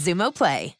Zumo Play.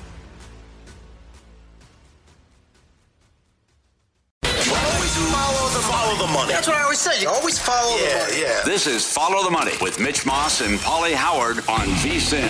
Follow the money. That's what I always say. You always follow the money. yeah. This is Follow the Money with Mitch Moss and Pauly Howard on VSIN.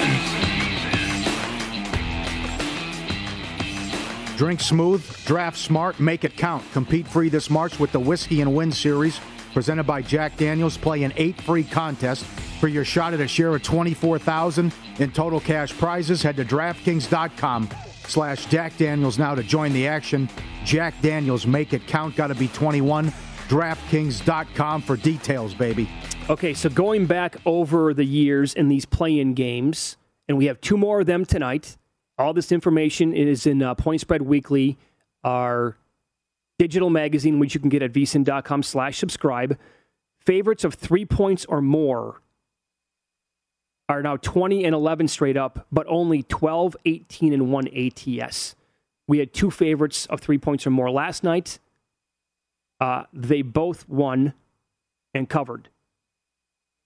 Drink smooth, draft smart, make it count. Compete free this March with the Whiskey and Win Series presented by Jack Daniels. Play in eight free contests for your shot at a share of 24000 in total cash prizes. Head to DraftKings.com slash Jack Daniels now to join the action. Jack Daniels, make it count. Got to be 21. DraftKings.com for details, baby. Okay, so going back over the years in these play-in games, and we have two more of them tonight. All this information is in uh, Point Spread Weekly, our digital magazine, which you can get at vsin.com slash subscribe. Favorites of three points or more are now 20 and 11 straight up, but only 12, 18, and 1 ATS. We had two favorites of three points or more last night. Uh, they both won and covered.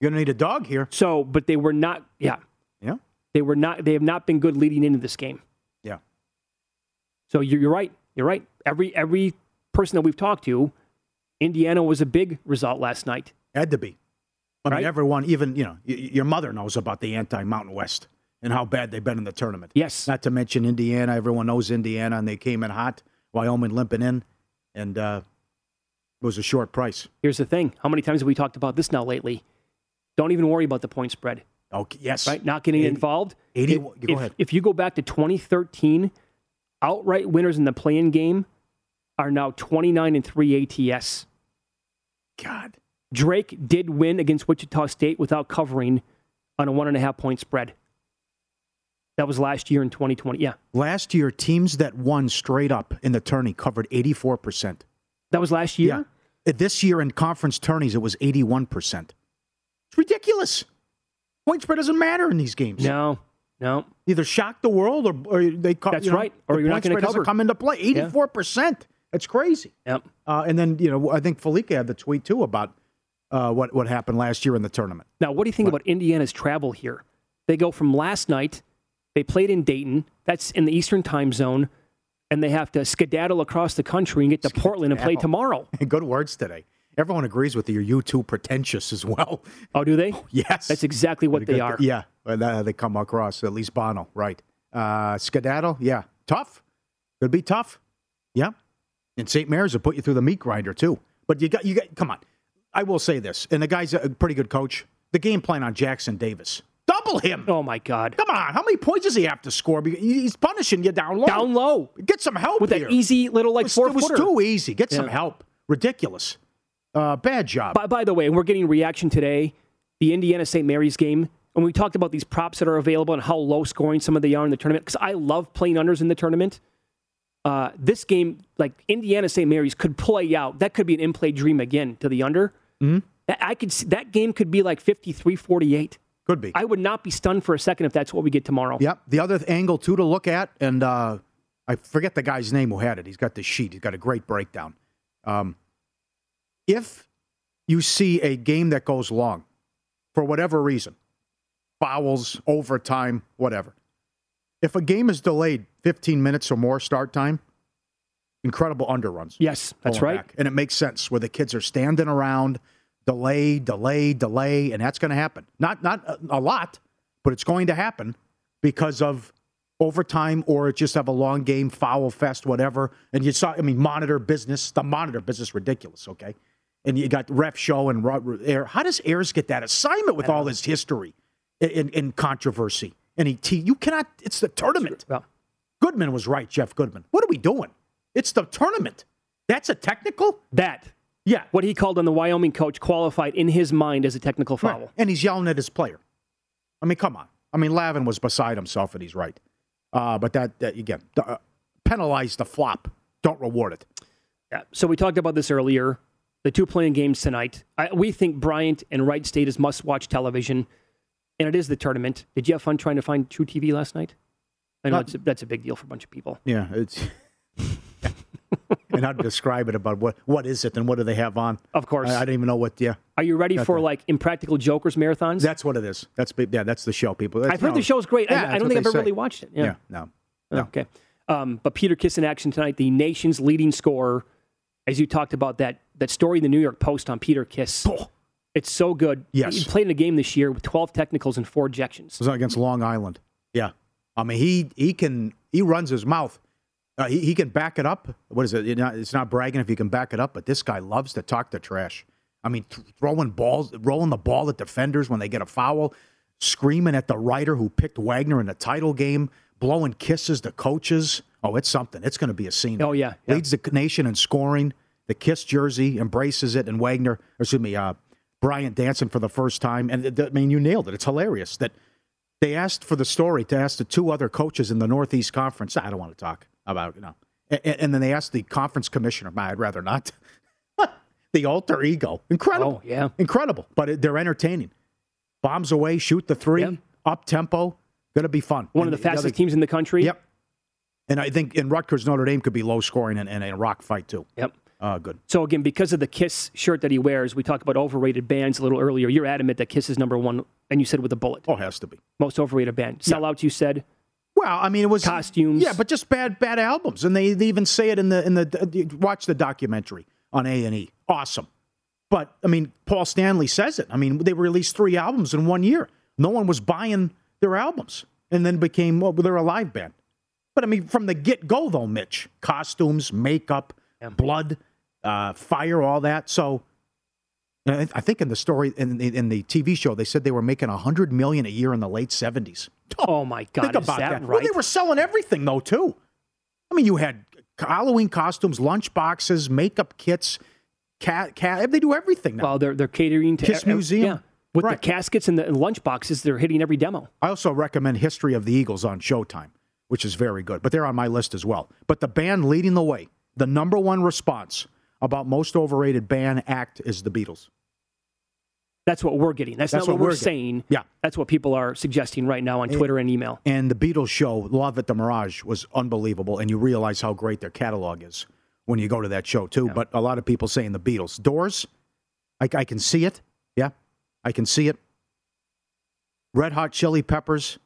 You're going to need a dog here. So, but they were not, yeah, Yeah. they were not, they have not been good leading into this game. Yeah. So you're, you're right. You're right. Every every person that we've talked to, Indiana was a big result last night. Had to be. I Right. mean, everyone, even, you know, y- your mother knows about the anti Mountain West and how bad they've been in the tournament. Yes. Not to mention Indiana. Everyone knows Indiana, and they came in hot. Wyoming limping in, and uh, was a short price. Here's the thing: how many times have we talked about this now lately? Don't even worry about the point spread. Okay, yes. Right? Not getting Eighty- involved. 80 If, go ahead. if you go back to 2013, outright winners in the play-in game are now 29 and three ATS. God. Drake did win against Wichita State without covering on a one and a half point spread. That was last year in 2020. Yeah, Last year, teams that won straight up in the tourney covered 84%. That was last year. Uh, This year in conference tourneys, it was 81%. It's ridiculous. Point spread doesn't matter in these games. No, no. Either shock the world or, or they co- That's you know, right, or you're not doesn't cover. come into play. 84%. That's crazy. Yep. Uh, and then, you know, I think Felica had the tweet too about uh, what, what happened last year in the tournament. Now, what do you think about Indiana's travel here? They go from last night, they played in Dayton, that's in the Eastern time zone, and they have to skedaddle across the country and get to Portland and play tomorrow. Good words today. Everyone agrees with you. You're too pretentious as well. Oh, do they? Yes. That's exactly what they are. Yeah, they come across, at least Bono, right. Uh, skedaddle, yeah. Tough. Could be tough. Yeah. And St. Mary's will put you through the meat grinder, too. But you got, you got, come on. I will say this, and the guy's a pretty good coach. The game plan on Jackson Davis. Double him. Oh my God! Come on. How many points does he have to score? He's punishing you down low. Down low Get some help with here. that easy little like it was, it was too easy. Get some help. Ridiculous. Uh, bad job. By, by the way, we're getting reaction today. The Indiana St. Mary's game, and we talked about these props that are available and how low scoring some of they are in the tournament. Because I love playing unders in the tournament. Uh, this game, like Indiana St. Mary's, could play out. That could be an in-play dream again to the under. Mm-hmm. That, I could see, that game could be like 53-48. Could be. I would not be stunned for a second if that's what we get tomorrow. Yep. The other angle too to look at, and uh, I forget the guy's name who had it. He's got the sheet. He's got a great breakdown. Um, if you see a game that goes long, for whatever reason, fouls, overtime, whatever. If a game is delayed 15 minutes or more start time, incredible underruns. Yes, that's right. back. And it makes sense where the kids are standing around, delay, delay, delay, and that's going to happen. Not not a, lot, but it's going to happen because of overtime or just have a long game, foul fest, whatever. And you saw, I mean, monitor business, the monitor business, ridiculous. Okay, and you got ref show and air. How does Ayers get that assignment with all his history in, in controversy? And he, you cannot. It's the tournament. Well, Goodman was right, Jeff Goodman. What are we doing? It's the tournament. That's a technical? that Yeah. what he called on the Wyoming coach qualified in his mind as a technical foul. Right. And he's yelling at his player. I mean, come on. I mean, Lavin was beside himself, and he's right. Uh, but that, that again, uh, penalize the flop. Don't reward it. Yeah. So we talked about this earlier. The two playing games tonight. I, we think Bryant and Wright State is must-watch television, and it is the tournament. Did you have fun trying to find truTV last night? I know Not- it's a, that's a big deal for a bunch of people. Yeah, it's. and how to describe it about what what is it and what do they have on? Of course. I, I don't even know what. Yeah, Are you ready for like Impractical Jokers marathons? that's what it is. That's yeah, that's the show. People, That's- I've heard no, the show's great. Yeah, I, I don't think I've ever say. really watched it. Yeah. Yeah, no, no. Okay. Um, but Peter Kiss in action tonight, the nation's leading scorer, as you talked about that that story in the New York Post on Peter Kiss. It's so good. Yes. He played in a game this year with 12 technicals and four ejections. was against Long Island. Yeah, I mean he he can he runs his mouth. Uh, he, he can back it up. What is it? It's not bragging if he can back it up, but this guy loves to talk the trash. I mean, th- throwing balls, rolling the ball at defenders when they get a foul, screaming at the writer who picked Wagner in the title game, blowing kisses to coaches. Oh, it's something. It's going to be a scene. Oh, yeah, yeah. leads the nation in scoring. The Kiss jersey embraces it, and Wagner, or excuse me, uh, Bryant dancing for the first time. And th- I mean, you nailed it. It's hilarious that they asked for the story to ask the two other coaches in the Northeast Conference. I don't want to talk about you know, and, and then they asked the conference commissioner. I'd rather not. the alter ego, incredible. Oh, yeah. incredible. But it, they're entertaining. Bombs away, shoot the three, Yeah. up tempo. Going to be fun. One of And the fastest other- teams in the country. Yep. And I think in Rutgers Notre Dame could be low scoring and, and a rock fight too. Yep. Uh, good. So again, because of the Kiss shirt that he wears, we talked about overrated bands a little earlier. You're adamant that Kiss is number one, and you said with a bullet, Oh, has to be. most overrated band. Sellouts, you said. Well, I mean, it was Costumes. Yeah, but just bad, bad albums, and they, they even say it in the in the watch the documentary on A and E. Awesome, but I mean, Paul Stanley says it. I mean, they released three albums in one year. No one was buying their albums, and then became well, they're a live band. But I mean, from the get go though, Mitch, costumes, makeup, blood, uh, fire, all that. So. I I think in the story in the, in the TV show, they said they were making a hundred million a year in the late seventies. Oh my God, Think about that, that. right? Well, they were selling everything though too. I mean, you had Halloween costumes, lunch boxes, makeup kits, cat, cat. They do everything now. well, they're they're catering to Kiss e- e- Museum. Yeah, with Right. the caskets and the lunch boxes, they're hitting every demo. I also recommend History of the Eagles on Showtime, which is very good. But they're on my list as well. But the band leading the way, the number one response about most overrated band act is the Beatles. That's what we're getting. That's, That's not what we're we're saying. Yeah. That's what people are suggesting right now on Twitter and email. And the Beatles show, Love at the Mirage, was unbelievable. And you realize how great their catalog is when you go to that show, too. But a lot of people saying the Beatles. Doors, I, I can see it. Yeah, I can see it. Red Hot Chili Peppers,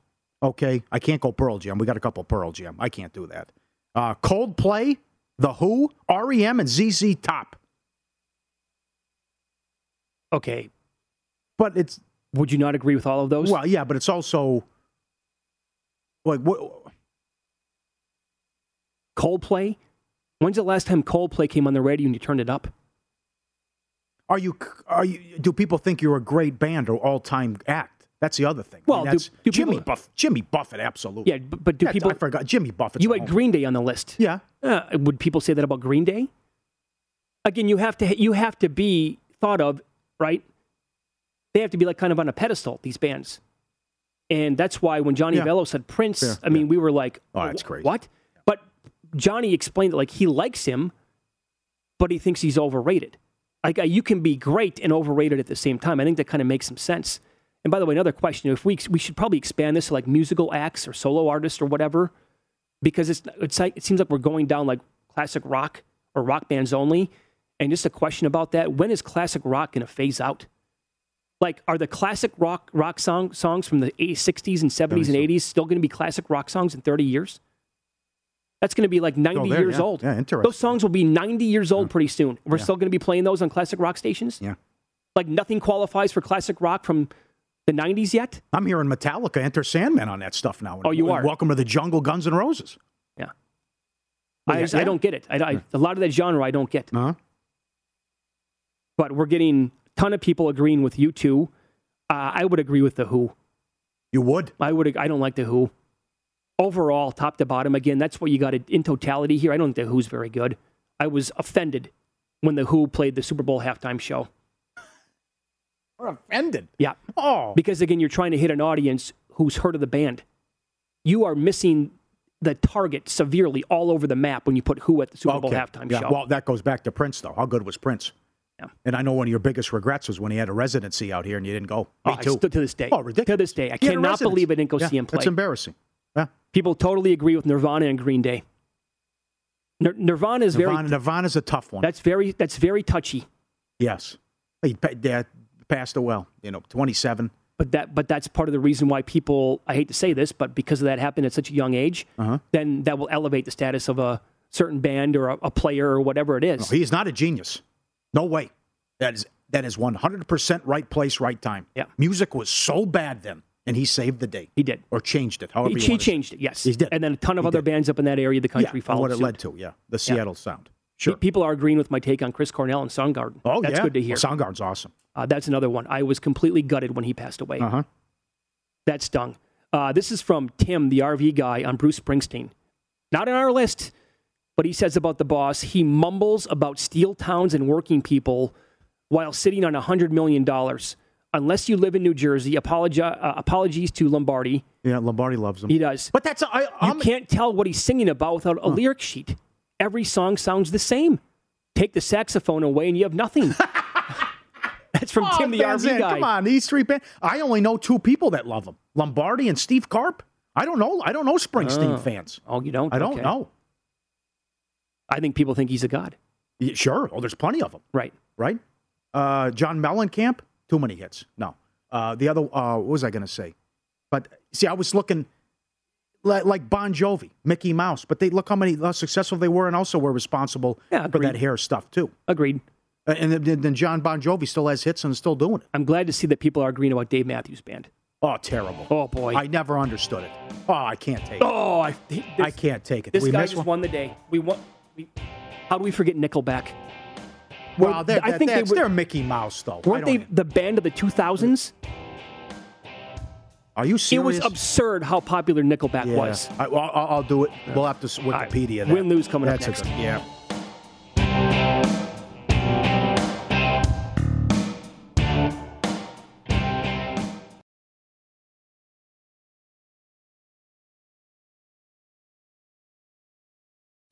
okay. I can't go Pearl Jam. We got a couple Pearl Jam. I can't do that. Uh, Coldplay, The Who, REM, and ZZ Top. Okay. But it's Would you not agree with all of those? well, yeah, but it's also like what? Coldplay. When's the last time Coldplay came on the radio and you turned it up? Are you? Are you? Do people think you're a great band or all time act? That's the other thing. I Well, mean, do- that's do Jimmy people- Buff. Jimmy Buffett, absolutely. Yeah, but, but do people? I forgot Jimmy Buffett. You had Green Day on the list. Yeah. Uh, would people say that about Green Day? Again, you have to you have to be thought of right. They have to be like kind of on a pedestal. These bands, and that's why when Johnny Yeah. Bello said Prince, Yeah, I mean, we were like, Oh, that's "Wh- crazy." What? But Johnny explained that like he likes him, but he thinks he's overrated. Like uh, you can be great and overrated at the same time. I think that kind of makes some sense. And by the way, another question: If we we should probably expand this to like musical acts or solo artists or whatever, because it's it's like it seems like we're going down like classic rock or rock bands only. And just a question about that: When is classic rock going to phase out? Like, are the classic rock rock song songs from the 80s, 60s and 70s and so. 80s still going to be classic rock songs in 30 years? That's going to be like 90 Oh, there, years yeah. old. Yeah, interesting. Those songs will be 90 years old pretty soon. We're still going to be playing those on classic rock stations. Yeah. Like nothing qualifies for classic rock from the 90s yet. I'm hearing Metallica, Enter Sandman on that stuff now. Oh, you And are? Welcome to the Jungle, Guns and Roses. Yeah. I, just- I don't get it. I, I, a lot of that genre I don't get. Uh-huh. But we're getting ton of people agreeing with you two. Uh, I would agree with the Who. You would. I would. I don't like the Who. Overall, top to bottom, again, that's what you got in totality here. I don't think the Who's very good. I was offended when the Who played the Super Bowl halftime show. We're offended. Yeah, Oh. because again, you're trying to hit an audience who's heard of the band. You are missing the target severely all over the map when you put Who at the Super Bowl Okay. halftime yeah. show. Well, that goes back to Prince, though. How good was Prince? Yeah. And I know one of your biggest regrets was when he had a residency out here and you didn't go. Me Oh, too. still- to this day. Oh, ridiculous. To this day, I He cannot believe I didn't go Yeah, see him play. That's embarrassing. Yeah. People totally agree with Nirvana and Green Day. Nir- Nirvana is very Nirvana, very Nirvana's a tough one. that's very that's very touchy. yes. He yeah, passed away. you know, 27. But that but that's part of the reason why people I hate to say this, but because of that happened at such a young age, Uh-huh. then that will elevate the status of a certain band or a, a player or whatever it is. No, he is not a genius. No way. That is that is 100% right place, right time. Yeah. Music was so bad then, and he saved the day. He did. Or changed it, however He, he changed it, yes. He did. And then a ton of He other did. bands up in that area of the country and followed what it suit. led to, yeah. The Seattle sound. Sure. People are agreeing with my take on Chris Cornell and Soundgarden. Oh, that's yeah. good to hear. Well, Soundgarden's awesome. Uh, that's another one. I was completely gutted when he passed away. Uh-huh. That stung. Uh, this is from Tim, the RV guy, on Bruce Springsteen. Not on our list, but he says about the boss, he mumbles about steel towns and working people while sitting on $100 million. Unless you live in New Jersey, apologi- uh, apologies to Lombardi. Yeah, Lombardi loves them. He does. But that's I, you can't tell what he's singing about without a lyric sheet. Every song sounds the same. Take the saxophone away and you have nothing. That's from Oh, Tim, the RV guy. Come on, these three bands. I only know two people that love them: Lombardi and Steve Carp. I don't know. I don't know Springsteen Oh. fans. Oh, you don't? I don't Okay. know. I think people think he's a god. Yeah, Sure. Oh, there's plenty of them, Right. right? Uh, John Mellencamp, too many hits. No. Uh, the other, uh, what was I going to say? But see, I was looking like, like Bon Jovi, Mickey Mouse, but they look how many how successful they were, and also were responsible Yeah, for that hair stuff too. Agreed. Uh, And then, then John Bon Jovi still has hits and is still doing it. I'm glad to see that people are agreeing about Dave Matthews Band. Oh, terrible. Oh, boy. I never understood it. Oh, I can't take it. oh, I, this, I can't take it. This we guy just one? won the day. We won. How do we forget Nickelback? Well, they're, I think they were- they're Mickey Mouse, though. Weren't they the band of the 2000s? Are you serious? It was absurd how popular Nickelback Yeah. was. I, will I'll do it. We'll have to right. Wikipedia that. Win, lose coming up That's a next. good- yeah.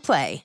Play.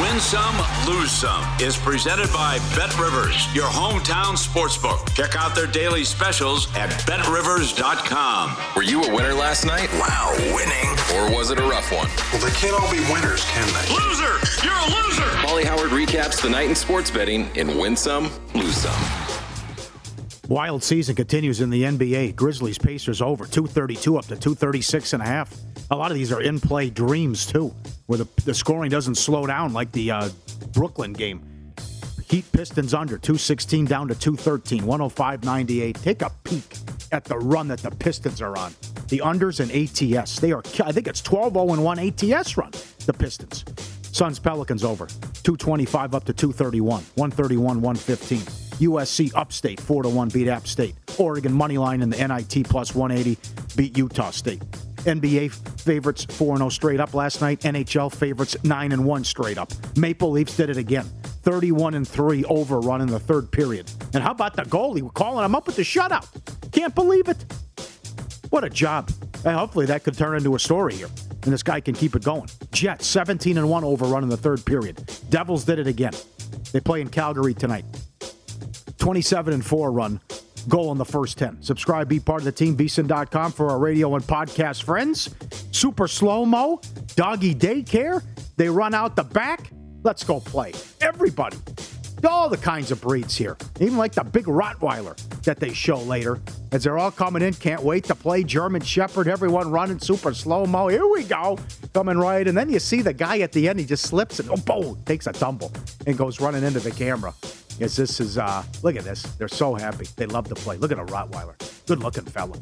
Win Some, Lose Some is presented by Bet Rivers, your hometown sportsbook. Check out their daily specials at betrivers.com. Were you a winner last night? Wow, winning. Or was it a rough one? Well, they can't all be winners, can they? Loser! You're a loser! Molly Howard recaps the night in sports betting in Win Some, Lose Some. Wild season continues in the NBA. Grizzlies Pacers over 232 up to 236 and a half. A lot of these are in play dreams too, where the, the scoring doesn't slow down like the uh, Brooklyn game. Heat Pistons under 216 down to 213, 105 98. Take a peek at the run that the Pistons are on. The unders and ATS. They are, I think it's 12 0 1 ATS run, the Pistons. Suns Pelicans over 225 up to 231, 131 115. USC Upstate 4 to 1 beat App State. Oregon money line in the NIT plus 180 beat Utah State. NBA favorites 4 0 straight up last night. NHL favorites 9 and 1 straight up. Maple Leafs did it again. 31 and 3 overrun in the third period. And how about the goalie? We're calling him up with the shutout. Can't believe it. What a job. And hopefully that could turn into a story here. And this guy can keep it going. Jets 17 and 1 overrun in the third period. Devils did it again. They play in Calgary tonight. 27 and 4 run. Goal in the first 10. Subscribe, be part of the team, vsin.com for our radio and podcast friends. Super slow mo, doggy daycare. They run out the back. Let's go play. Everybody. All the kinds of breeds here. Even like the big Rottweiler that they show later. As they're all coming in, can't wait to play German Shepherd. Everyone running super slow mo. Here we go. Coming right. And then you see the guy at the end, he just slips and oh, boom, takes a tumble and goes running into the camera. Yes, this is, uh, look at this. They're so happy. They love to play. Look at a Rottweiler. Good looking fella.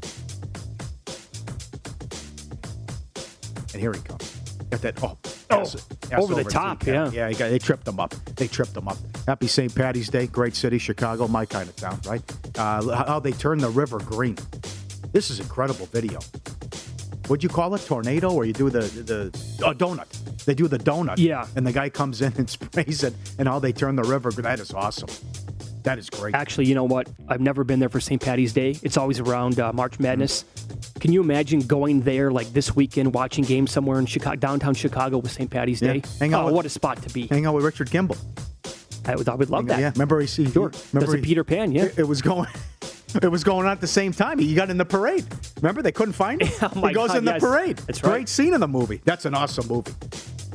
And here he comes. Got that, oh, Oh, over the top, yeah. yeah. Yeah, got, they tripped them up. They tripped them up. Happy St. Patty's Day. Great city, Chicago, my kind of town, right? Uh, how they turn the river green. This is incredible video. What'd you call it? Tornado? Or you do the, the oh, donut. They do the donut. Yeah. And the guy comes in and sprays it, and how they turn the river. That is awesome. That is great. Actually, you know what? I've never been there for St. Patty's Day. It's always around uh, March Madness. Can you imagine going there like this weekend, watching games somewhere in Chicago, downtown Chicago with St. Patty's Yeah. Day? Hang out oh, with- what a spot to be! Hang out with Richard Kimball. I would, I would love that. Yeah, remember he see Sure. Remember he- Peter Pan, yeah. It, it was going. It was going on at the same time. He got in the parade. Remember, they couldn't find him. Oh he goes God, in the yes. parade. That's right. Great scene in the movie. That's an awesome movie.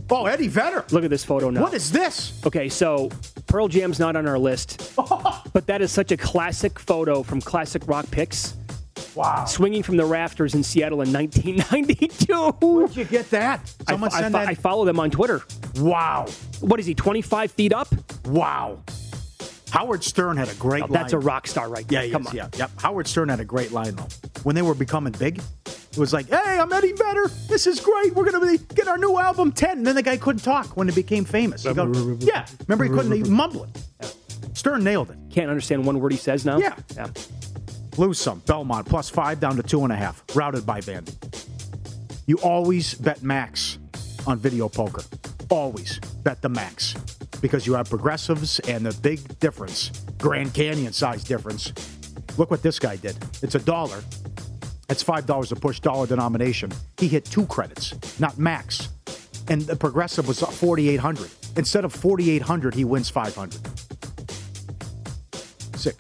Oh, Eddie Vedder. Look at this photo now. What is this? Okay, so Pearl Jam's not on our list, but that is such a classic photo from Classic Rock Picks. Wow. Swinging from the rafters in Seattle in 1992. Where'd you get that? Someone I, send I, that. I follow them on Twitter. wow. What is he, 25 feet up? Wow. Howard Stern had a great Oh, line. that's a rock star right Yeah, there. he Come is, on. yeah. Yep. Howard Stern had a great line though. When they were becoming big, was like, "Hey, I'm Eddie Vedder. This is great. We're gonna be, get our new album 10." And then the guy couldn't talk when it became famous. He go, yeah. Remember he couldn't he mumble it. Stern nailed it. Can't understand one word he says now? Yeah. yeah. Lose some. Belmont plus five down to two and a half. Routed by Vandy. You always bet max on video poker. Always bet the max because you have progressives and the big difference, Grand Canyon size difference. Look what this guy did. It's a dollar. Five dollars a push dollar denomination. He hit two credits, not max. And the progressive was forty eight hundred. Instead of forty eight hundred, he wins five hundred. Sick.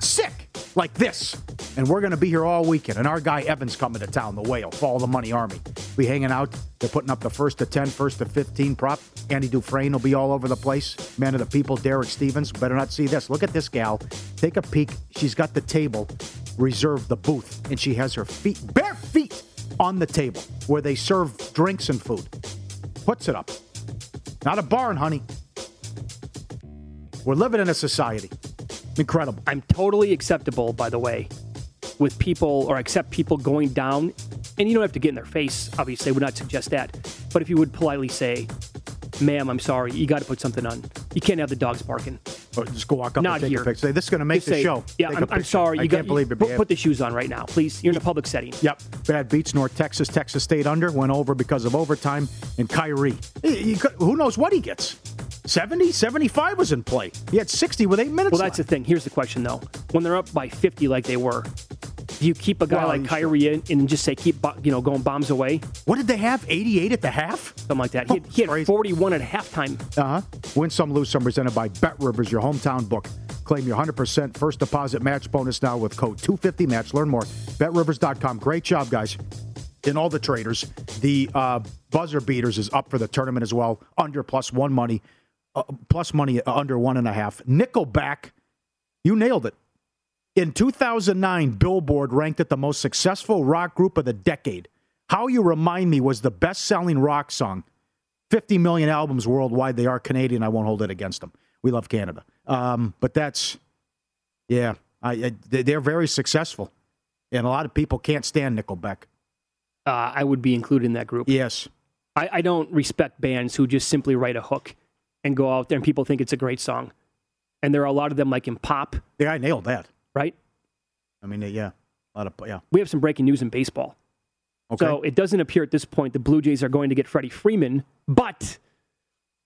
Sick. Like this. And we're going to be here all weekend. And our guy Evan's coming to town, the whale, Follow the Money Army. Be hanging out. They're putting up the first to 10, first to 15 prop. Andy Dufresne will be all over the place. Man of the people, Derek Stevens. Better not see this. Look at this gal. Take a peek. She's got the table reserved, the booth, and she has her feet, bare feet, on the table where they serve drinks and food. Puts it up. Not a barn, honey. We're living in a society. Incredible. I'm totally acceptable, by the way, with people or accept people going down. And you don't have to get in their face, obviously. Would not suggest that. But if you would politely say, ma'am, I'm sorry, you got to put something on. You can't have the dogs barking. Or just go walk up Not and take here. a picture. Say, this is going to make Just the say, show. Yeah, Take a I'm, I'm picture. sorry. I You can't got, believe it. put, put the shoes on right now, please. You're in a public setting. Yep. Bad beats North Texas. Texas State under went over because of overtime. And Kyrie, he- he could- who knows what he gets? 70, 75 was in play. He had 60 with eight minutes Well, that's the thing. Here's the question, though. When they're up by 50 like they were, do you keep a guy Well, like Kyrie in and just say, keep you know going bombs away? What did they have? 88 at the half? Something like that. He had, he had 41 at halftime. Uh huh. Win some, lose some. Presented by Bet Rivers, your hometown book. Claim your 100% first deposit match bonus now with code 250match. Learn more. BetRivers.com. Great job, guys. In all the traders, the uh, buzzer beaters is up for the tournament as well. Under plus one money, uh, plus money uh, under one and a half. Nickelback, you nailed it. In 2009, Billboard ranked it the most successful rock group of the decade. How You Remind Me was the best selling rock song. 50 million albums worldwide. They are Canadian. I won't hold it against them. We love Canada. Um, but that's, yeah, I, I, they- they're very successful. And a lot of people can't stand Nickelback. Uh, I would be included in that group. Yes. I, I don't respect bands who just simply write a hook and go out there and people think it's a great song. And there are a lot of them like in pop, Yeah, I nailed that. Right? I mean, yeah, a lot of, yeah. We have some breaking news in baseball. Okay. So it doesn't appear at this point the Blue Jays are going to get Freddie Freeman, but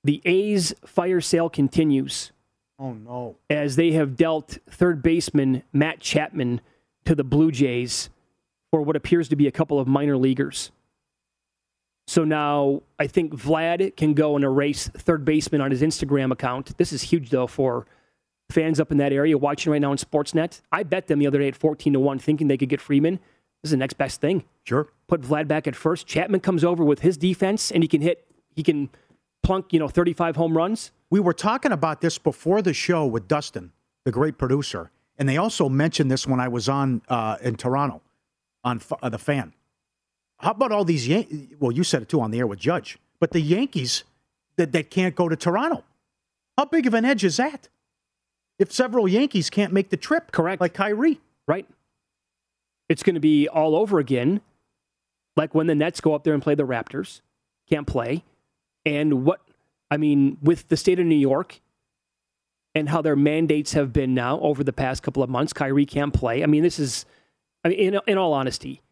the A's fire sale continues oh, no. as they have dealt third baseman Matt Chapman to the Blue Jays for what appears to be a couple of minor leaguers. So now I think Vlad can go and erase third baseman on his Instagram account. This is huge though for fans up in that area watching right now on Sportsnet. I bet them the other day at 14 to 1 thinking they could get Freeman. This is the next best thing. Sure. Put Vlad back at first. Chapman comes over with his defense and he can hit he can plunk, you know, 35 home runs. We were talking about this before the show with Dustin, the great producer, and they also mentioned this when I was on uh, in Toronto on F- uh, the fan. How about all these? Yan- well, you said it too on the air with Judge, but the Yankees that, that can't go to Toronto. How big of an edge is that? If several Yankees can't make the trip, correct, like Kyrie, right? It's going to be all over again, like when the Nets go up there and play the Raptors, can't play, and what I mean with the state of New York and how their mandates have been now over the past couple of months. Kyrie can't play. I mean, this is, I mean, in, in all honesty,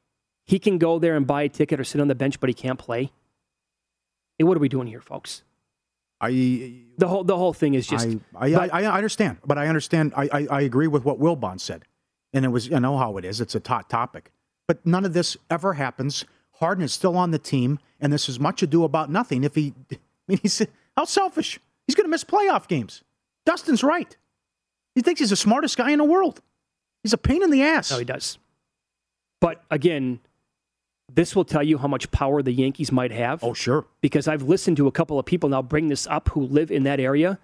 he can go there and buy a ticket or sit on the bench, but he can't play. Hey, what are we doing here, folks? I the whole the whole thing is just. I, I, I, I understand, but I understand. I, I, I agree with what Wilbon said, and it was you know how it is. It's a hot topic, but none of this ever happens. Harden is still on the team, and this is much ado about nothing. If he, I mean, he's how selfish. He's going to miss playoff games. Dustin's right. He thinks he's the smartest guy in the world. He's a pain in the ass. No, he does. But again, this will tell you how much power the Yankees might have. Oh, sure. Because I've listened to a couple of people now bring this up who live in that area.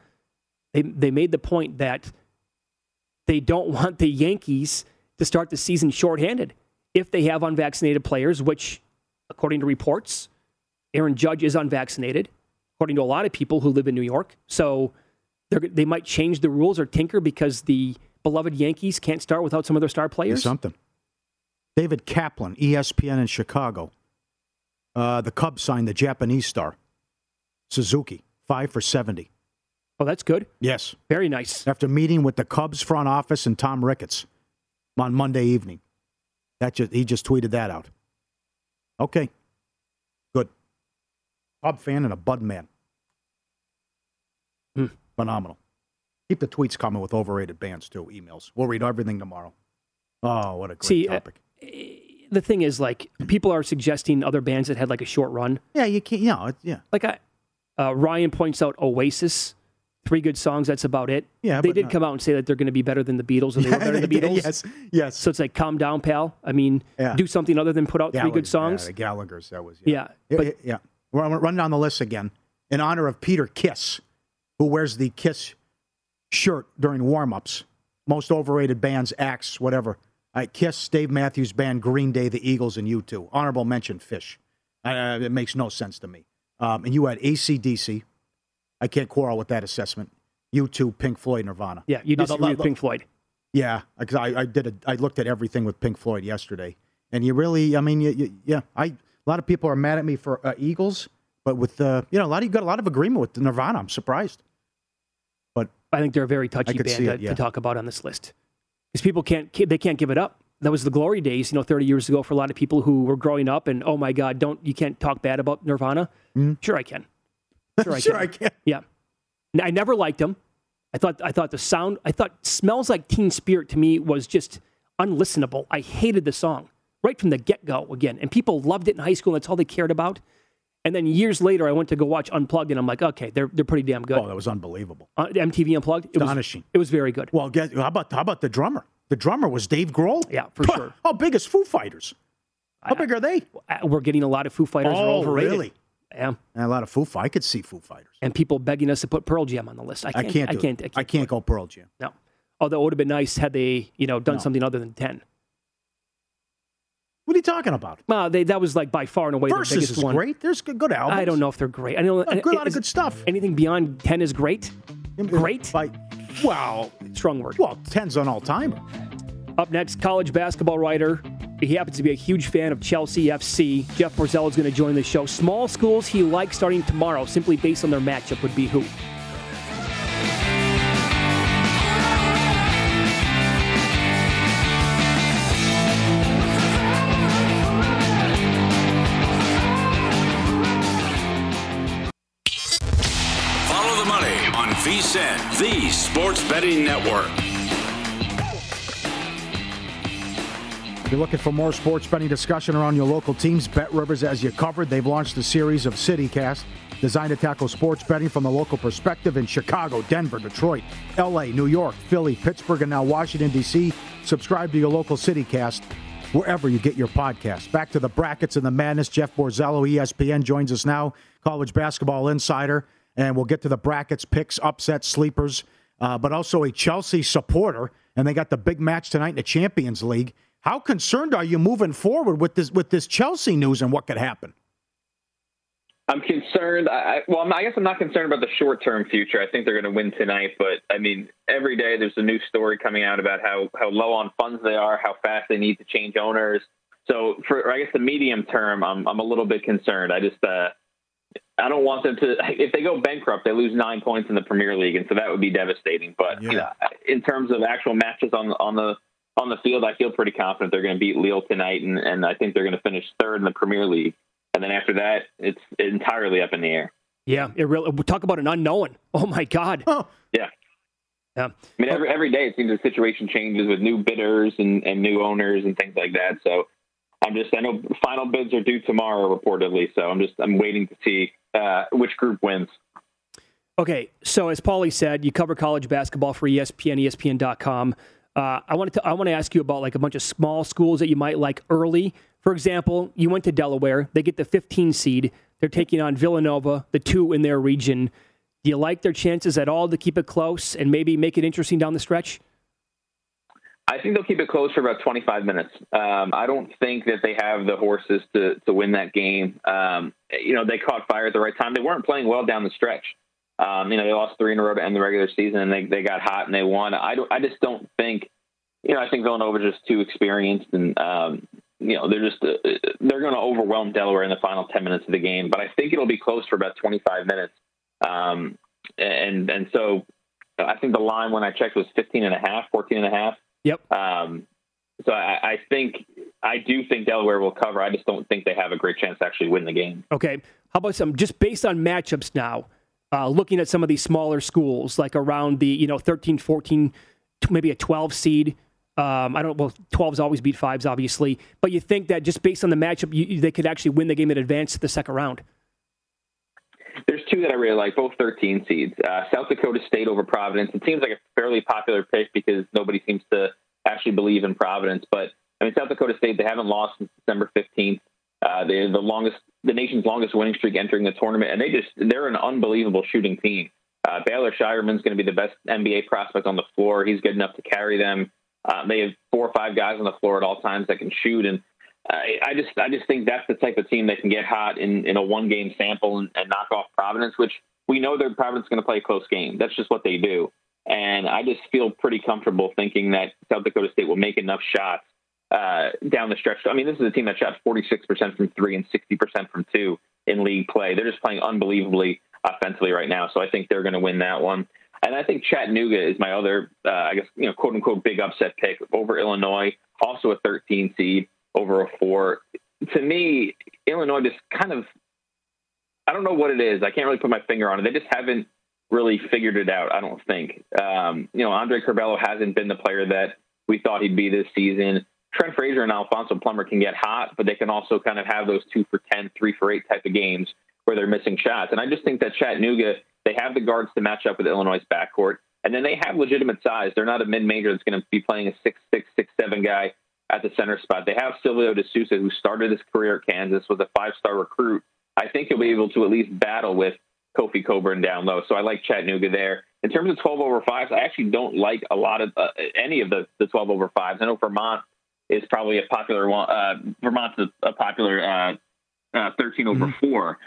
they they made the point that they don't want the Yankees to start the season shorthanded if they have unvaccinated players, which, according to reports, Aaron Judge is unvaccinated, according to a lot of people who live in New York. So they might change the rules or tinker because the beloved Yankees can't start without some of their star players. There's something. David Kaplan, ESPN in Chicago. Uh, the Cubs signed the Japanese star, Suzuki, five for 70. Oh, that's good. Yes. Very nice. After meeting with the Cubs front office and Tom Ricketts on Monday evening. That just, he just tweeted that out. Okay. Good. Cub fan and a Bud man. Hmm. Phenomenal. Keep the tweets coming with overrated bands too, emails. We'll read everything tomorrow. Oh, what a great See, uh, topic. The thing is, like, people are suggesting other bands that had like a short run. Yeah, you can't, you know, yeah. Like, I, uh, Ryan points out Oasis three good songs. That's about it. Yeah, they did no. come out and say that they're going to be better than the Beatles, and they were better than the Beatles. yes, yes. So it's like, calm down, pal. I mean, Yeah. do something other than put out three good songs. Yeah, the Gallagher's. That was Yeah, yeah. but yeah. We're gonna run down the list again in honor of Peter Kiss, who wears the Kiss shirt during warm-ups. Most overrated bands, acts, whatever. Uh, Kiss, Dave Matthews Band, Green Day, the Eagles, and U2. Honorable mention, Phish. Uh, it makes no sense to me. Um, and you had ACDC. I can't quarrel with that assessment. U2, Pink Floyd, Nirvana. yeah, you the- disagree with Pink Floyd. yeah, because I, I did a, I looked at everything with Pink Floyd yesterday, and you really, I mean, you, you, yeah, I a lot of people are mad at me for uh, Eagles, but with uh, you know, a lot of you got a lot of agreement with Nirvana. I'm surprised. But I think they're a very touchy band see to, yeah. to talk about on this list because people can't they can't give it up. That was the glory days, you know, 30 years ago for a lot of people who were growing up. And oh my God, don't you can't talk bad about Nirvana? Mm-hmm. Sure, I can. Sure, I Sure can. I can. Yeah, I never liked them. I thought I thought the sound I thought "Smells Like Teen Spirit" to me was just unlistenable. I hated the song right from the get go again, and people loved it in high school. and That's all they cared about. And then years later, I went to go watch Unplugged, and I'm like, okay, they're they're pretty damn good. oh, that was unbelievable, Uh, MTV Unplugged, it was astonishing. it was very good. well, guess, how about how about the drummer? The drummer was Dave Grohl. Yeah, for sure. How big is Foo Fighters? How big are they? We're getting a lot of Foo Fighters Oh, overrated. really? Yeah, And a lot of Foo. Fi- I could see Foo Fighters. and people begging us to put Pearl Jam on the list. I I can't. can't. I can't. I can't. I can't go Pearl Jam. No. Although it would have been nice had they, you know, done No. something other than ten. You talking about? Well, they, that was like by far and away Versus the biggest is one. great. There's good, good albums. I don't know if they're great. I know A good, lot of good stuff. Anything beyond ten is great. Great. By, well, Strong word. well, ten's on all timer. Up next, college basketball writer. He happens to be a huge fan of Chelsea FC. Jeff Borzello is going to join the show. Small schools he likes starting tomorrow, simply based on their matchup, would be who? Sports betting network. If you're looking for more sports betting discussion around your local teams, Bet Rivers as you covered. They've launched a series of CityCast designed to tackle sports betting from the local perspective in Chicago, Denver, Detroit, LA, New York, Philly, Pittsburgh, and now Washington, D.C. Subscribe to your local CityCast wherever you get your podcast. Back to the brackets and the madness. Jeff Borzello, ESPN, joins us now, college basketball insider. And we'll get to the brackets, picks, upsets, sleepers, uh, but also a Chelsea supporter. And they got the big match tonight in the Champions League. How concerned are you moving forward with this with this Chelsea news and what could happen? I'm concerned. I, well, I guess I'm not concerned about the short term future. I think they're going to win tonight, but I mean, every day there's a new story coming out about how how low on funds they are, how fast they need to change owners. So, for I guess the medium term, I'm I'm a little bit concerned. I just uh, I don't want them to. If they go bankrupt, they lose nine points in the Premier League, and so that would be devastating. But you know, in terms of actual matches on on the on the field, I feel pretty confident they're going to beat Lille tonight, and, and I think they're going to finish third in the Premier League. And then after that, it's entirely up in the air. Yeah, it really. we Talk about an unknown. Oh my God. Yeah. Yeah. I mean, every every day it seems the situation changes with new bidders and, and new owners and things like that. So I'm just, I know final bids are due tomorrow reportedly. So I'm just, I'm waiting to see uh, which group wins. Okay, so as Paulie said, you cover college basketball for ESPN, ESPN.com. Uh, I want to I want to ask you about like a bunch of small schools that you might like early. For example, you went to Delaware. They get the 15 seed. They're taking on Villanova, the two in their region. Do you like their chances at all to keep it close and maybe make it interesting down the stretch? I think they'll keep it close for about 25 minutes. Um, I don't think that they have the horses to to win that game. Um, you know, they caught fire at the right time. They weren't playing well down the stretch. Um, you know, they lost three in a row to end the regular season, and they they got hot and they won. I don't. I just don't think. You know, I think Villanova just too experienced, and um, you know they're just uh, they're going to overwhelm Delaware in the final 10 minutes of the game. But I think it'll be close for about 25 minutes. Um, and and so I think the line when I checked was 15 and a half, 14 and a half. Yep. Um, so I, I think I do think Delaware will cover. I just don't think they have a great chance to actually win the game. Okay. How about some just based on matchups now? Uh, looking at some of these smaller schools, like around the you know 13, 14, maybe a 12 seed. Um, I don't. Well, 12s always beat fives, obviously. But you think that just based on the matchup, you, they could actually win the game and advance to the second round? There's two that I really like, both 13 seeds. Uh, South Dakota State over Providence. It seems like a fairly popular pick because nobody seems to actually believe in Providence. But I mean, South Dakota State they haven't lost since December 15th. Uh, they're the longest, the nation's longest winning streak entering the tournament, and they just they're an unbelievable shooting team. Uh, Baylor Scheierman's going to be the best NBA prospect on the floor. He's good enough to carry them. Uh, they have four or five guys on the floor at all times that can shoot, and I, I just I just think that's the type of team that can get hot in, in a one game sample and, and knock off Providence, which we know that Providence is going to play a close game. That's just what they do. And I just feel pretty comfortable thinking that South Dakota State will make enough shots uh, down the stretch. I mean, this is a team that shot 46% from three and 60% from two in league play. They're just playing unbelievably offensively right now. So I think they're going to win that one. And I think Chattanooga is my other, uh, I guess, you know, quote unquote, big upset pick over Illinois, also a 13 seed over a four. To me, Illinois just kind of, I don't know what it is. I can't really put my finger on it. They just haven't really figured it out, I don't think. Um, you know, Andre Curbelo hasn't been the player that we thought he'd be this season. Trent Frazier and Alfonso Plummer can get hot, but they can also kind of have those two for 10, three for eight type of games where they're missing shots. And I just think that Chattanooga, they have the guards to match up with Illinois' backcourt. And then they have legitimate size. They're not a mid major that's going to be playing a six six six seven guy at the center spot. They have Silvio De Sousa, who started his career at Kansas, was a five star recruit. I think he'll be able to at least battle with Kofi Cockburn down low. So I like Chattanooga there. In terms of 12 over fives, I actually don't like a lot of uh, any of the, the 12 over fives. I know Vermont is probably a popular one. Uh, Vermont's a, a popular uh, uh, 13 over mm-hmm. four.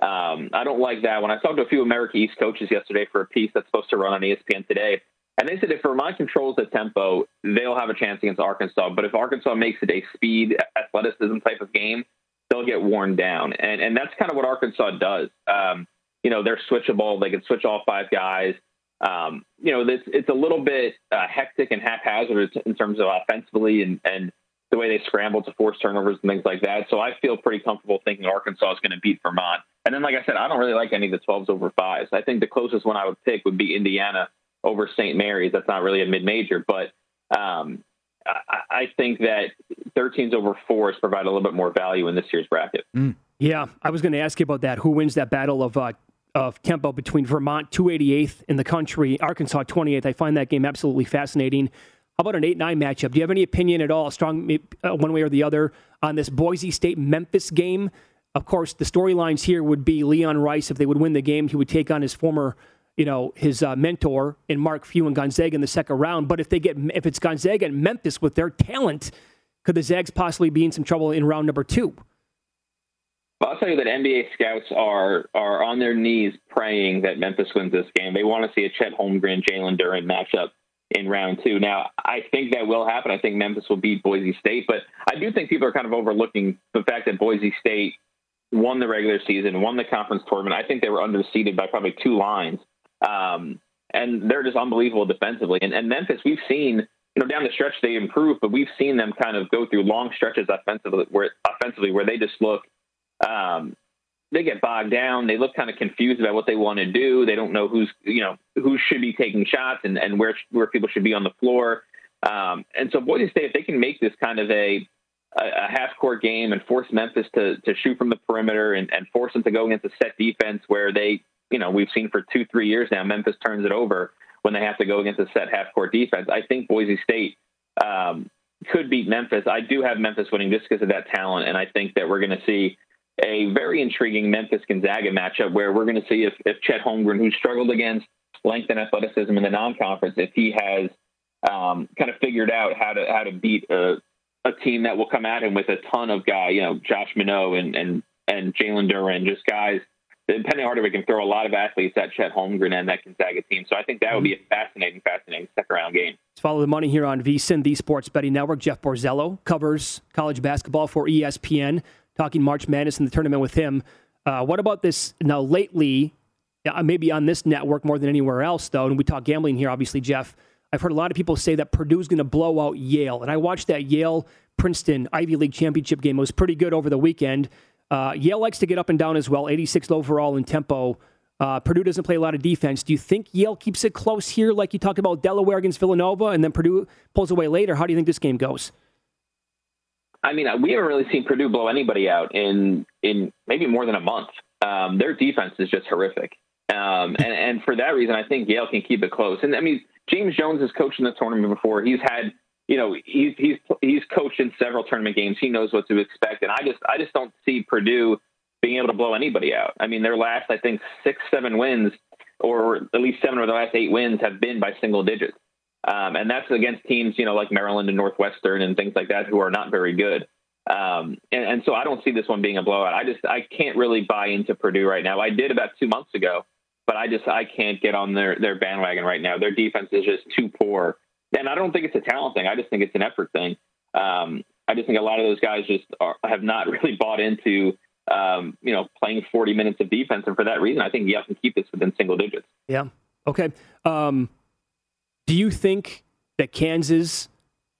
Um, I don't like that one. I talked to a few America East coaches yesterday for a piece that's supposed to run on ESPN today. And they said if Vermont controls the tempo, they'll have a chance against Arkansas. But if Arkansas makes it a speed, athleticism type of game, they'll get worn down. And and that's kind of what Arkansas does. Um, you know, they're switchable. They can switch all five guys. Um, you know, it's it's a little bit uh, hectic and haphazard in terms of offensively and and the way they scramble to force turnovers and things like that. So I feel pretty comfortable thinking Arkansas is going to beat Vermont. And then, like I said, I don't really like any of the 12s over fives. I think the closest one I would pick would be Indiana over St. Mary's. That's not really a mid major, but um, I, I, think that 13s over fours provide a little bit more value in this year's bracket. Mm. Yeah, I was going to ask you about that. Who wins that battle of uh, of tempo between Vermont 288th in the country, Arkansas 28th? I find that game absolutely fascinating. How about an 8 9 matchup? Do you have any opinion at all, strong uh, one way or the other, on this Boise State Memphis game? Of course, the storylines here would be Leon Rice, if they would win the game, he would take on his former you know his uh, mentor in Mark Few and Gonzaga in the second round. But if they get if it's Gonzaga and Memphis with their talent, could the Zags possibly be in some trouble in round number two? Well, I'll tell you that NBA scouts are are on their knees praying that Memphis wins this game. They want to see a Chet Holmgren, Jalen Duren matchup in round two. Now, I think that will happen. I think Memphis will beat Boise State, but I do think people are kind of overlooking the fact that Boise State won the regular season, won the conference tournament. I think they were underseeded by probably two lines. Um, and they're just unbelievable defensively. And, and Memphis, we've seen, you know, down the stretch they improve, but we've seen them kind of go through long stretches offensively where offensively where they just look um, they get bogged down. They look kind of confused about what they want to do. They don't know who's you know who should be taking shots and, and where where people should be on the floor. Um, and so Boise State, if they can make this kind of a a, half court game and force Memphis to to shoot from the perimeter and, and force them to go against a set defense where they you know we've seen for two three years now Memphis turns it over when they have to go against a set half court defense. I think Boise State um, could beat Memphis. I do have Memphis winning just because of that talent, and I think that we're going to see a very intriguing Memphis Gonzaga matchup where we're going to see if, if Chet Holmgren, who struggled against length and athleticism in the non-conference, if he has um, kind of figured out how to how to beat a, a team that will come at him with a ton of guy, you know, Josh Minott and and and Jalen Duren, just guys. Penny Hardaway can throw a lot of athletes at Chet Holmgren and that Gonzaga team. So I think that would be a fascinating, fascinating second round game. Let's follow the money here on VSIN, the Sports Betting Network. Jeff Borzello covers college basketball for ESPN. Talking March Madness in the tournament with him. Uh, what about this now lately? Maybe on this network more than anywhere else, though. And we talk gambling here, obviously, Jeff. I've heard a lot of people say that Purdue's going to blow out Yale. And I watched that Yale Princeton Ivy League championship game. It was pretty good over the weekend. Uh, Yale likes to get up and down as well, 86 overall in tempo. Uh, Purdue doesn't play a lot of defense. Do you think Yale keeps it close here, like you talked about Delaware against Villanova, and then Purdue pulls away later? How do you think this game goes? I mean, we haven't really seen Purdue blow anybody out in in maybe more than a month. Um, their defense is just horrific, um, and and for that reason, I think Yale can keep it close. And I mean, James Jones has coached in the tournament before. He's had, you know, he's he's he's coached in several tournament games. He knows what to expect, and I just I just don't see Purdue being able to blow anybody out. I mean, their last I think six seven wins, or at least seven of the last eight wins, have been by single digits, um, and that's against teams you know like Maryland and Northwestern and things like that who are not very good. Um, and, and so I don't see this one being a blowout. I just I can't really buy into Purdue right now. I did about two months ago but I just I can't get on their their bandwagon right now. Their defense is just too poor, and I don't think it's a talent thing. I just think it's an effort thing. Um, I just think a lot of those guys just are, have not really bought into um, you know playing 40 minutes of defense, and for that reason, I think you have to keep this within single digits. Yeah. Okay. Um, do you think that Kansas?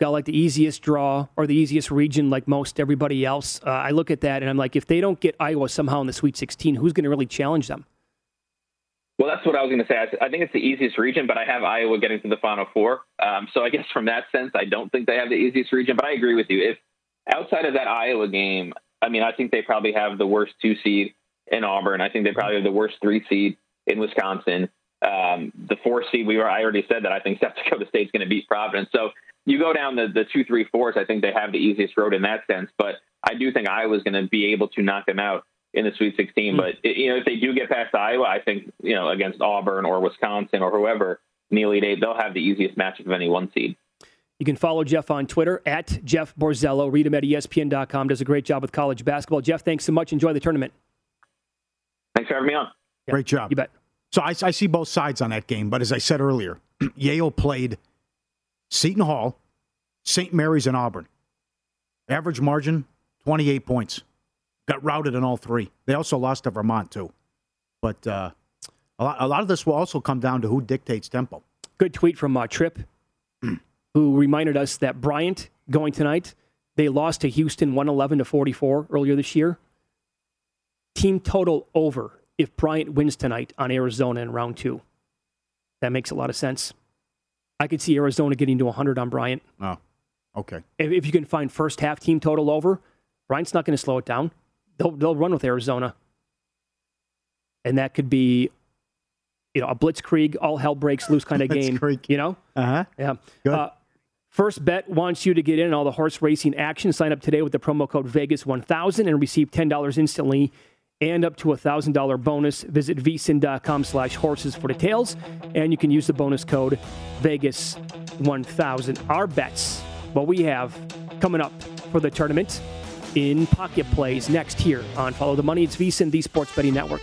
Got like the easiest draw or the easiest region, like most everybody else. Uh, I look at that and I'm like, if they don't get Iowa somehow in the Sweet 16, who's going to really challenge them? Well, that's what I was going to say. I think it's the easiest region, but I have Iowa getting to the Final Four. Um, so I guess from that sense, I don't think they have the easiest region. But I agree with you. If outside of that Iowa game, I mean, I think they probably have the worst two seed in Auburn. I think they probably have the worst three seed in Wisconsin. Um, the four seed, we were. I already said that I think South Dakota State's going to beat Providence. So you go down the the two, three, fours. I think they have the easiest road in that sense. But I do think Iowa's going to be able to knock them out in the Sweet 16. Mm-hmm. But you know, if they do get past Iowa, I think you know against Auburn or Wisconsin or whoever, Neely, they they'll have the easiest matchup of any one seed. You can follow Jeff on Twitter at Jeff Borzello. Read him at ESPN.com. Does a great job with college basketball. Jeff, thanks so much. Enjoy the tournament. Thanks for having me on. Yeah, great job. You bet. So I, I see both sides on that game, but as I said earlier, Yale played Seton Hall, St. Mary's, and Auburn. Average margin, 28 points got routed in all three. They also lost to Vermont too. But uh, a lot, a lot of this will also come down to who dictates tempo. Good tweet from uh, Trip, who reminded us that Bryant going tonight. They lost to Houston 111 to 44 earlier this year. Team total over if Bryant wins tonight on Arizona in round two. That makes a lot of sense. I could see Arizona getting to 100 on Bryant. Oh, okay. If, if you can find first half team total over, Bryant's not going to slow it down they'll they'll run with Arizona, and that could be, you know, a blitzkrieg, all hell breaks loose kind of game. You know, uh huh, yeah. Uh, First Bet wants you to get in all the horse racing action. Sign up today with the promo code Vegas1000 and receive $10 instantly and up to a $1,000 bonus. Visit vsin.com slash horses for details, and you can use the bonus code Vegas1000. Our bets, what we have coming up for the tournament in pocket plays next here on Follow the Money. It's VSIN, the Sports Betting Network.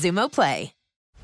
Xumo Play.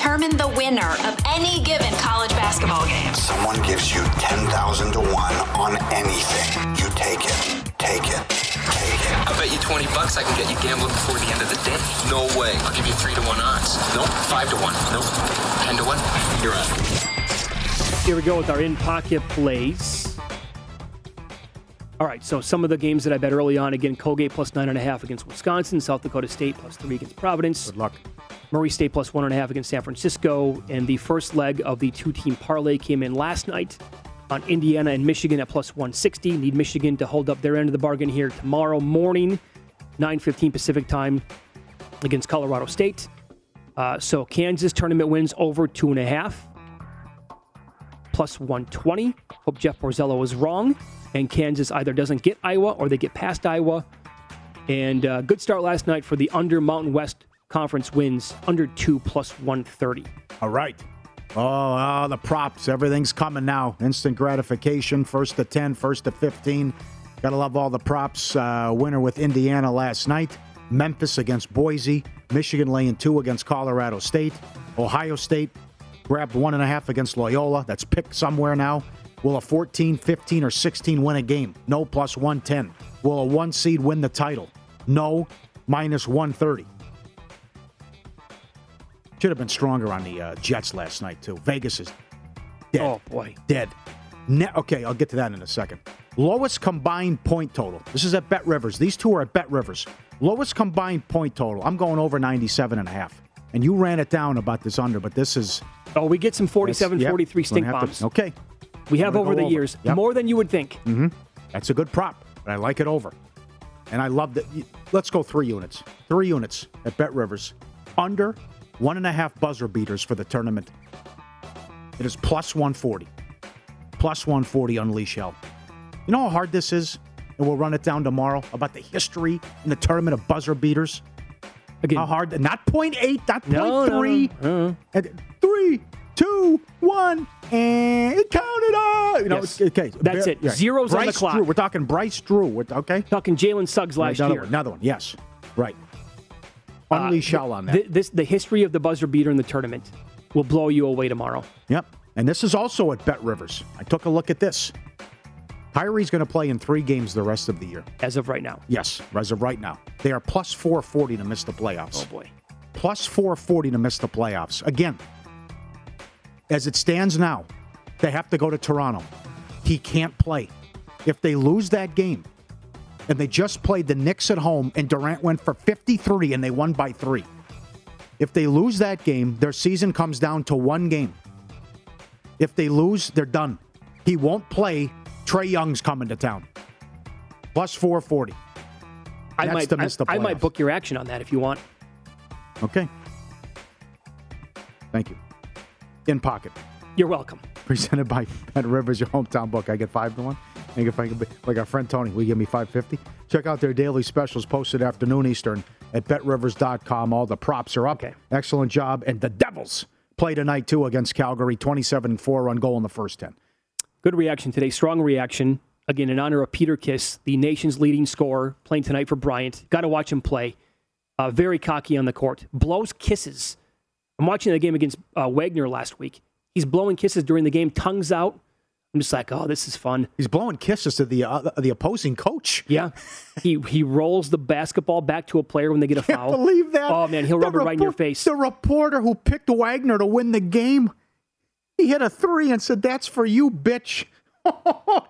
Determine the winner of any given college basketball game. Someone gives you 10,000 to 1 on anything. You take it. Take it. Take it. I bet you 20 bucks I can get you gambling before the end of the day. No way. I'll give you 3 to 1 odds. Nope. 5 to 1. Nope. 10 to 1. You're out. Here we go with our in pocket plays. All right, so some of the games that I bet early on again Colgate plus nine and a half against Wisconsin, South Dakota State plus three against Providence. Good luck. Murray State plus one and a half against San Francisco. And the first leg of the two team parlay came in last night on Indiana and Michigan at plus 160. Need Michigan to hold up their end of the bargain here tomorrow morning, 9.15 Pacific time against Colorado State. Uh, so Kansas tournament wins over two and a half, plus 120. Hope Jeff Borzello was wrong. And Kansas either doesn't get Iowa or they get past Iowa. And uh, good start last night for the under Mountain West Conference wins, under two plus 130. All right. Oh, oh, the props. Everything's coming now. Instant gratification. First to 10, first to 15. Gotta love all the props. Uh, winner with Indiana last night. Memphis against Boise. Michigan laying two against Colorado State. Ohio State grabbed one and a half against Loyola. That's picked somewhere now. Will a 14, 15, or 16 win a game? No, plus 110. Will a one seed win the title? No, minus 130. Should have been stronger on the uh, Jets last night, too. Vegas is dead. Oh, boy. Dead. Ne- okay, I'll get to that in a second. Lowest combined point total. This is at Bet Rivers. These two are at Bet Rivers. Lowest combined point total. I'm going over 97 and a half. And you ran it down about this under, but this is. Oh, we get some 47 Yep. 43 stink bombs. okay. We have over the over. years, Yep. more than you would think. Mm-hmm. That's a good prop, but I like it over. And I love that. Let's go three units. Three units at Bet Rivers. Under one and a half buzzer beaters for the tournament. It is plus 140. Plus 140 Unleash Hell. You know how hard this is? And we'll run it down tomorrow about the history in the tournament of buzzer beaters. Again, how hard? Not point eight, not point No, no. Uh-uh. And three, two, one, and it counted up. You know, Yes. okay, That's it. Zeros on the clock. Drew. We're talking Bryce Drew. We're, okay, talking Jalen Suggs last another year. One, another one. Yes, right. Unleash hell on that. Uh, The, this, the history of the buzzer beater in the tournament will blow you away tomorrow. Yep. And this is also at Bet Rivers. I took a look at this. Kyrie's going to play in three games the rest of the year. As of right now. Yes, as of right now. They are plus 440 to miss the playoffs. Oh, boy. Plus 440 to miss the playoffs. Again, as it stands now, they have to go to Toronto. He can't play. If they lose that game, and they just played the Knicks at home, and Durant went for 53 and they won by three. If they lose that game, their season comes down to one game. If they lose, they're done. He won't play. Trae Young's coming to town. Plus 440. I That's might, to miss the I, I might book your action on that if you want. Okay. Thank you. In pocket. You're welcome. Presented by Bet Rivers, your hometown book. I get five to one. And if I can be like our friend Tony, will you give me five fifty? Check out their daily specials posted afternoon Eastern at betrivers.com. All the props are up. Excellent job. And the Devils play tonight too against Calgary. 27-4 run goal in the first 10. Good reaction today. Strong reaction. Again, in honor of Peter Kiss, the nation's leading scorer, playing tonight for Bryant. Got to watch him play. Uh, very cocky on the court. Blows kisses. I'm watching the game against uh, Wagner last week. He's blowing kisses during the game, tongues out. I'm just like, oh, this is fun. He's blowing kisses to the uh, the opposing coach. Yeah, he he rolls the basketball back to a player when they get a foul. Believe that? Oh man, he'll The rub it right in your face. The reporter who picked Wagner to win the game, he hit a three and said, "That's for you, bitch."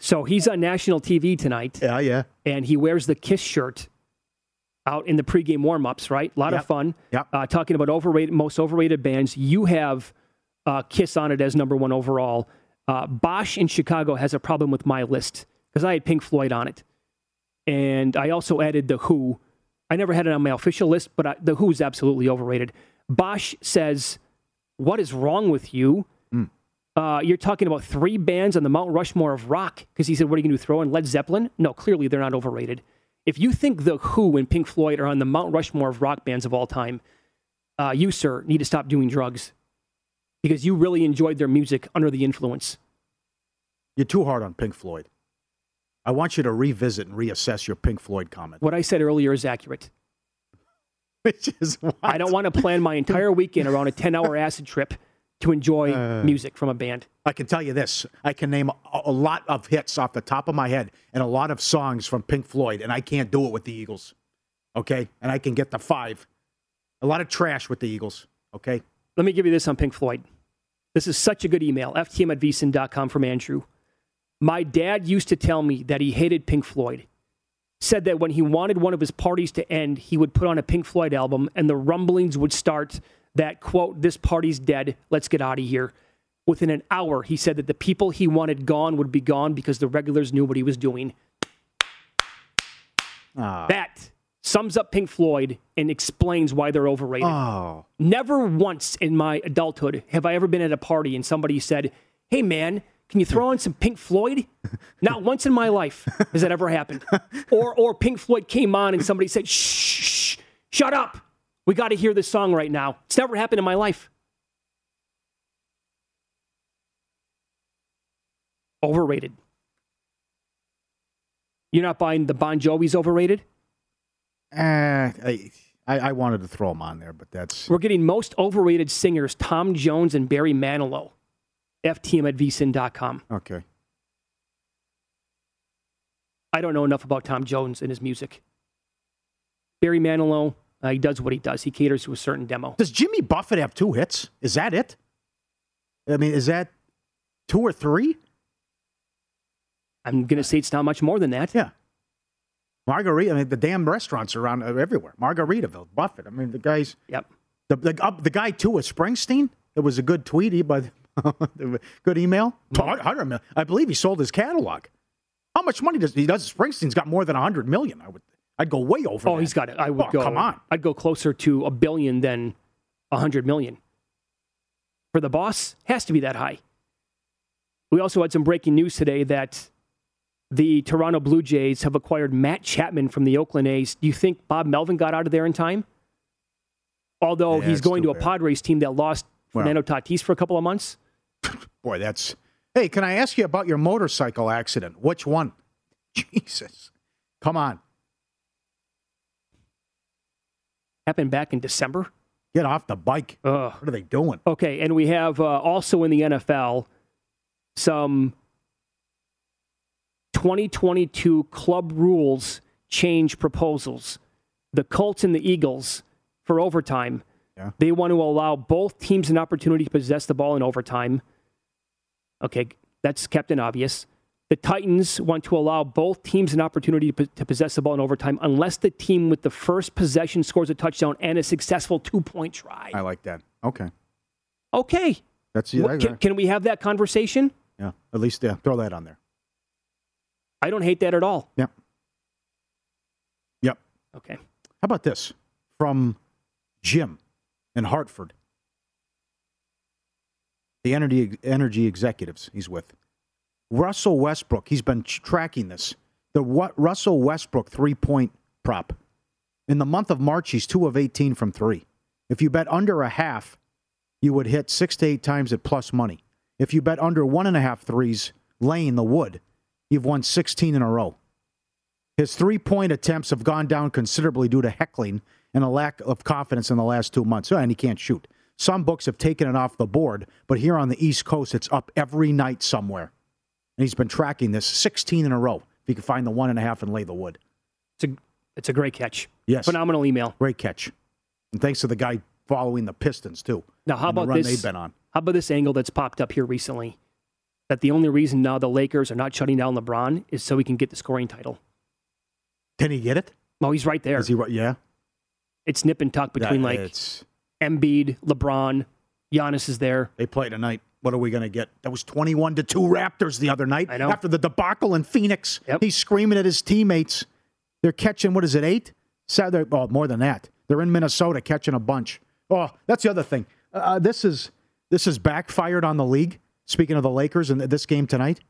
So he's on national TV tonight. Yeah, yeah. And he wears the Kiss shirt out in the pregame warm-ups. Right, a lot Yep. of fun. Yep. Uh, talking about overrated, most overrated bands. You have uh, Kiss on it as number one overall. Uh, Bosch in Chicago has a problem with my list because I had Pink Floyd on it, and I also added the Who. I never had it on my official list, but I, the Who is absolutely overrated. Bosch says, "What is wrong with you?" Uh, you're talking about three bands on the Mount Rushmore of rock because he said, "What are you going to throw in Led Zeppelin?" No, clearly they're not overrated. If you think the Who and Pink Floyd are on the Mount Rushmore of rock bands of all time, uh, you sir need to stop doing drugs because you really enjoyed their music under the influence. You're too hard on Pink Floyd. I want you to revisit and reassess your Pink Floyd comment. What I said earlier is accurate. Which is what? I don't want to plan my entire weekend around a 10-hour acid trip to enjoy Uh. music from a band. I can tell you this: I can name a, a lot of hits off the top of my head and a lot of songs from Pink Floyd, and I can't do it with the Eagles. Okay, and I can get the five. A lot of trash with the Eagles. Okay, Let me give you this on Pink Floyd. This is such a good email. FTM at vsin.com from Andrew. My dad used to tell me that he hated Pink Floyd. Said that when he wanted one of his parties to end, he would put on a Pink Floyd album and the rumblings would start that, quote, this party's dead. Let's get out of here. Within an hour, he said that the people he wanted gone would be gone because the regulars knew what he was doing. Ah. That sums up Pink Floyd and explains why they're overrated. Oh. Never once in my adulthood have I ever been at a party and somebody said, Hey man, can you throw on some Pink Floyd? Not once in my life has that ever happened. Or or Pink Floyd came on and somebody said, Shh, shh shut up. We got to hear this song right now. It's never happened in my life. Overrated. You're not buying the Bon Jovi's overrated? Eh, I, I wanted to throw them on there, but that's We're getting most overrated singers Tom Jones and Barry Manilow. FTM at vsin.com. okay. I don't know enough about Tom Jones and his music. Barry Manilow, uh, he does what he does. He caters to a certain demo. Does Jimmy Buffett have two hits? Is that it? I mean, is that two or three? I'm going to say it's not much more than that. Yeah. Margarita. I mean, the damn restaurants are around uh, everywhere. Margaritaville, Buffett. I mean, the guys. Yep. The the, uh, the guy too was Springsteen. It was a good tweet, he- but good email. Hundred million. I believe he sold his catalog. How much money does he does? Springsteen's got more than hundred million. I would. I'd go way over. Oh, that. he's got it. I would Oh, go. Come on. I'd go closer to a billion than a hundred million. For the boss, has to be that high. We also had some breaking news today that the Toronto Blue Jays have acquired Matt Chapman from the Oakland A's. Do you think Bob Melvin got out of there in time? Although Yeah, he's going to a. Padres team that lost Well. Fernando Tatis for a couple of months. Boy, that's. Hey, can I ask you about your motorcycle accident? Which one? Jesus. Come on. Happened back in December. Get off the bike. Ugh. What are they doing? Okay, and we have uh, also in the NFL some 2022 club rules change proposals. The Colts and the Eagles for overtime. Yeah. They want to allow both teams an opportunity to possess the ball in overtime. Okay, that's kept Captain Obvious. The Titans want to allow both teams an opportunity to, possess the ball in overtime unless the team with the first possession scores a touchdown and a successful two point try. I like that. Okay. Okay. That's yeah. can, can we have that conversation? yeah. At least yeah, throw that on there. I don't hate that at all. Yep. Yep. Okay. How about this from Jim in Hartford? The energy energy executives he's with. Russell Westbrook. He's been tracking this. The what Russell Westbrook three point prop. In the month of March, he's two of eighteen from three. If you bet under a half, you would hit six to eight times at plus money. If you bet under one and a half threes, laying the wood, you've won 16 in a row. His three point attempts have gone down considerably due to heckling and a lack of confidence in the last two months. And he can't shoot. Some books have taken it off the board, but here on the East Coast, it's up every night somewhere. And he's been tracking this 16 in a row. If you can find the one and a half and lay the wood. It's a, it's a great catch. Yes. Phenomenal email. Great catch. And thanks to the guy following the Pistons, too. Now, how and the about run this? they've been on. How about this angle that's popped up here recently? That the only reason now the Lakers are not shutting down LeBron is so he can get the scoring title. Can he get it? Oh, he's right there. Is he right? Yeah. It's nip and tuck between Yeah, like it's- Embiid, LeBron, Giannis is there. They play tonight. What are we going to get? That was 21 to 2 Raptors the other night. I know. After the debacle in Phoenix, he's screaming at his teammates. They're catching, what is it, eight? Seven, oh, more than that. They're in Minnesota catching a bunch. Oh, that's the other thing. Uh, this is this is backfired on the league. Speaking of the Lakers and this game tonight,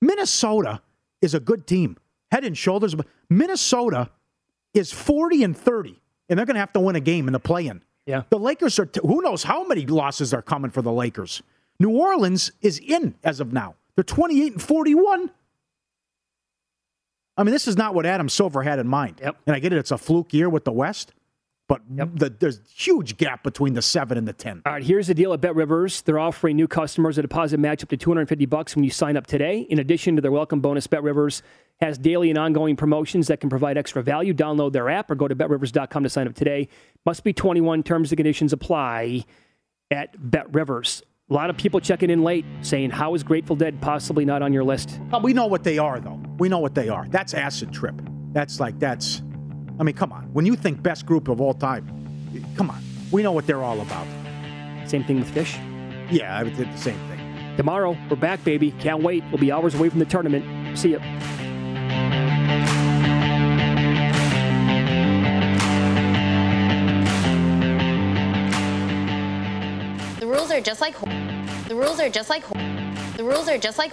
Minnesota is a good team, head and shoulders. Minnesota is 40 and 30, and they're going to have to win a game in the play-in. Yeah. The Lakers are, t- who knows how many losses are coming for the Lakers. New Orleans is in as of now. They're 28 and 41. I mean, this is not what Adam Silver had in mind. Yep. And I get it, it's a fluke year with the West, but the, there's huge gap between the 7 and the 10. All right, here's the deal at Bet Rivers. They're offering new customers a deposit match up to 250 bucks when you sign up today. In addition to their welcome bonus, Bet Rivers has daily and ongoing promotions that can provide extra value. Download their app or go to betrivers.com to sign up today. Must be 21. Terms and conditions apply at Bet Rivers. A lot of people checking in late saying, "How is Grateful Dead possibly not on your list?" Oh, we know what they are, though. We know what they are. That's acid trip. That's like, that's, I mean, come on. When you think best group of all time, come on. We know what they're all about. Same thing with Phish. Yeah, I did the same thing. Tomorrow, we're back, baby. Can't wait. We'll be hours away from the tournament. See ya. The rules are just like the rules are just like the rules are just like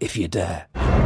if you dare.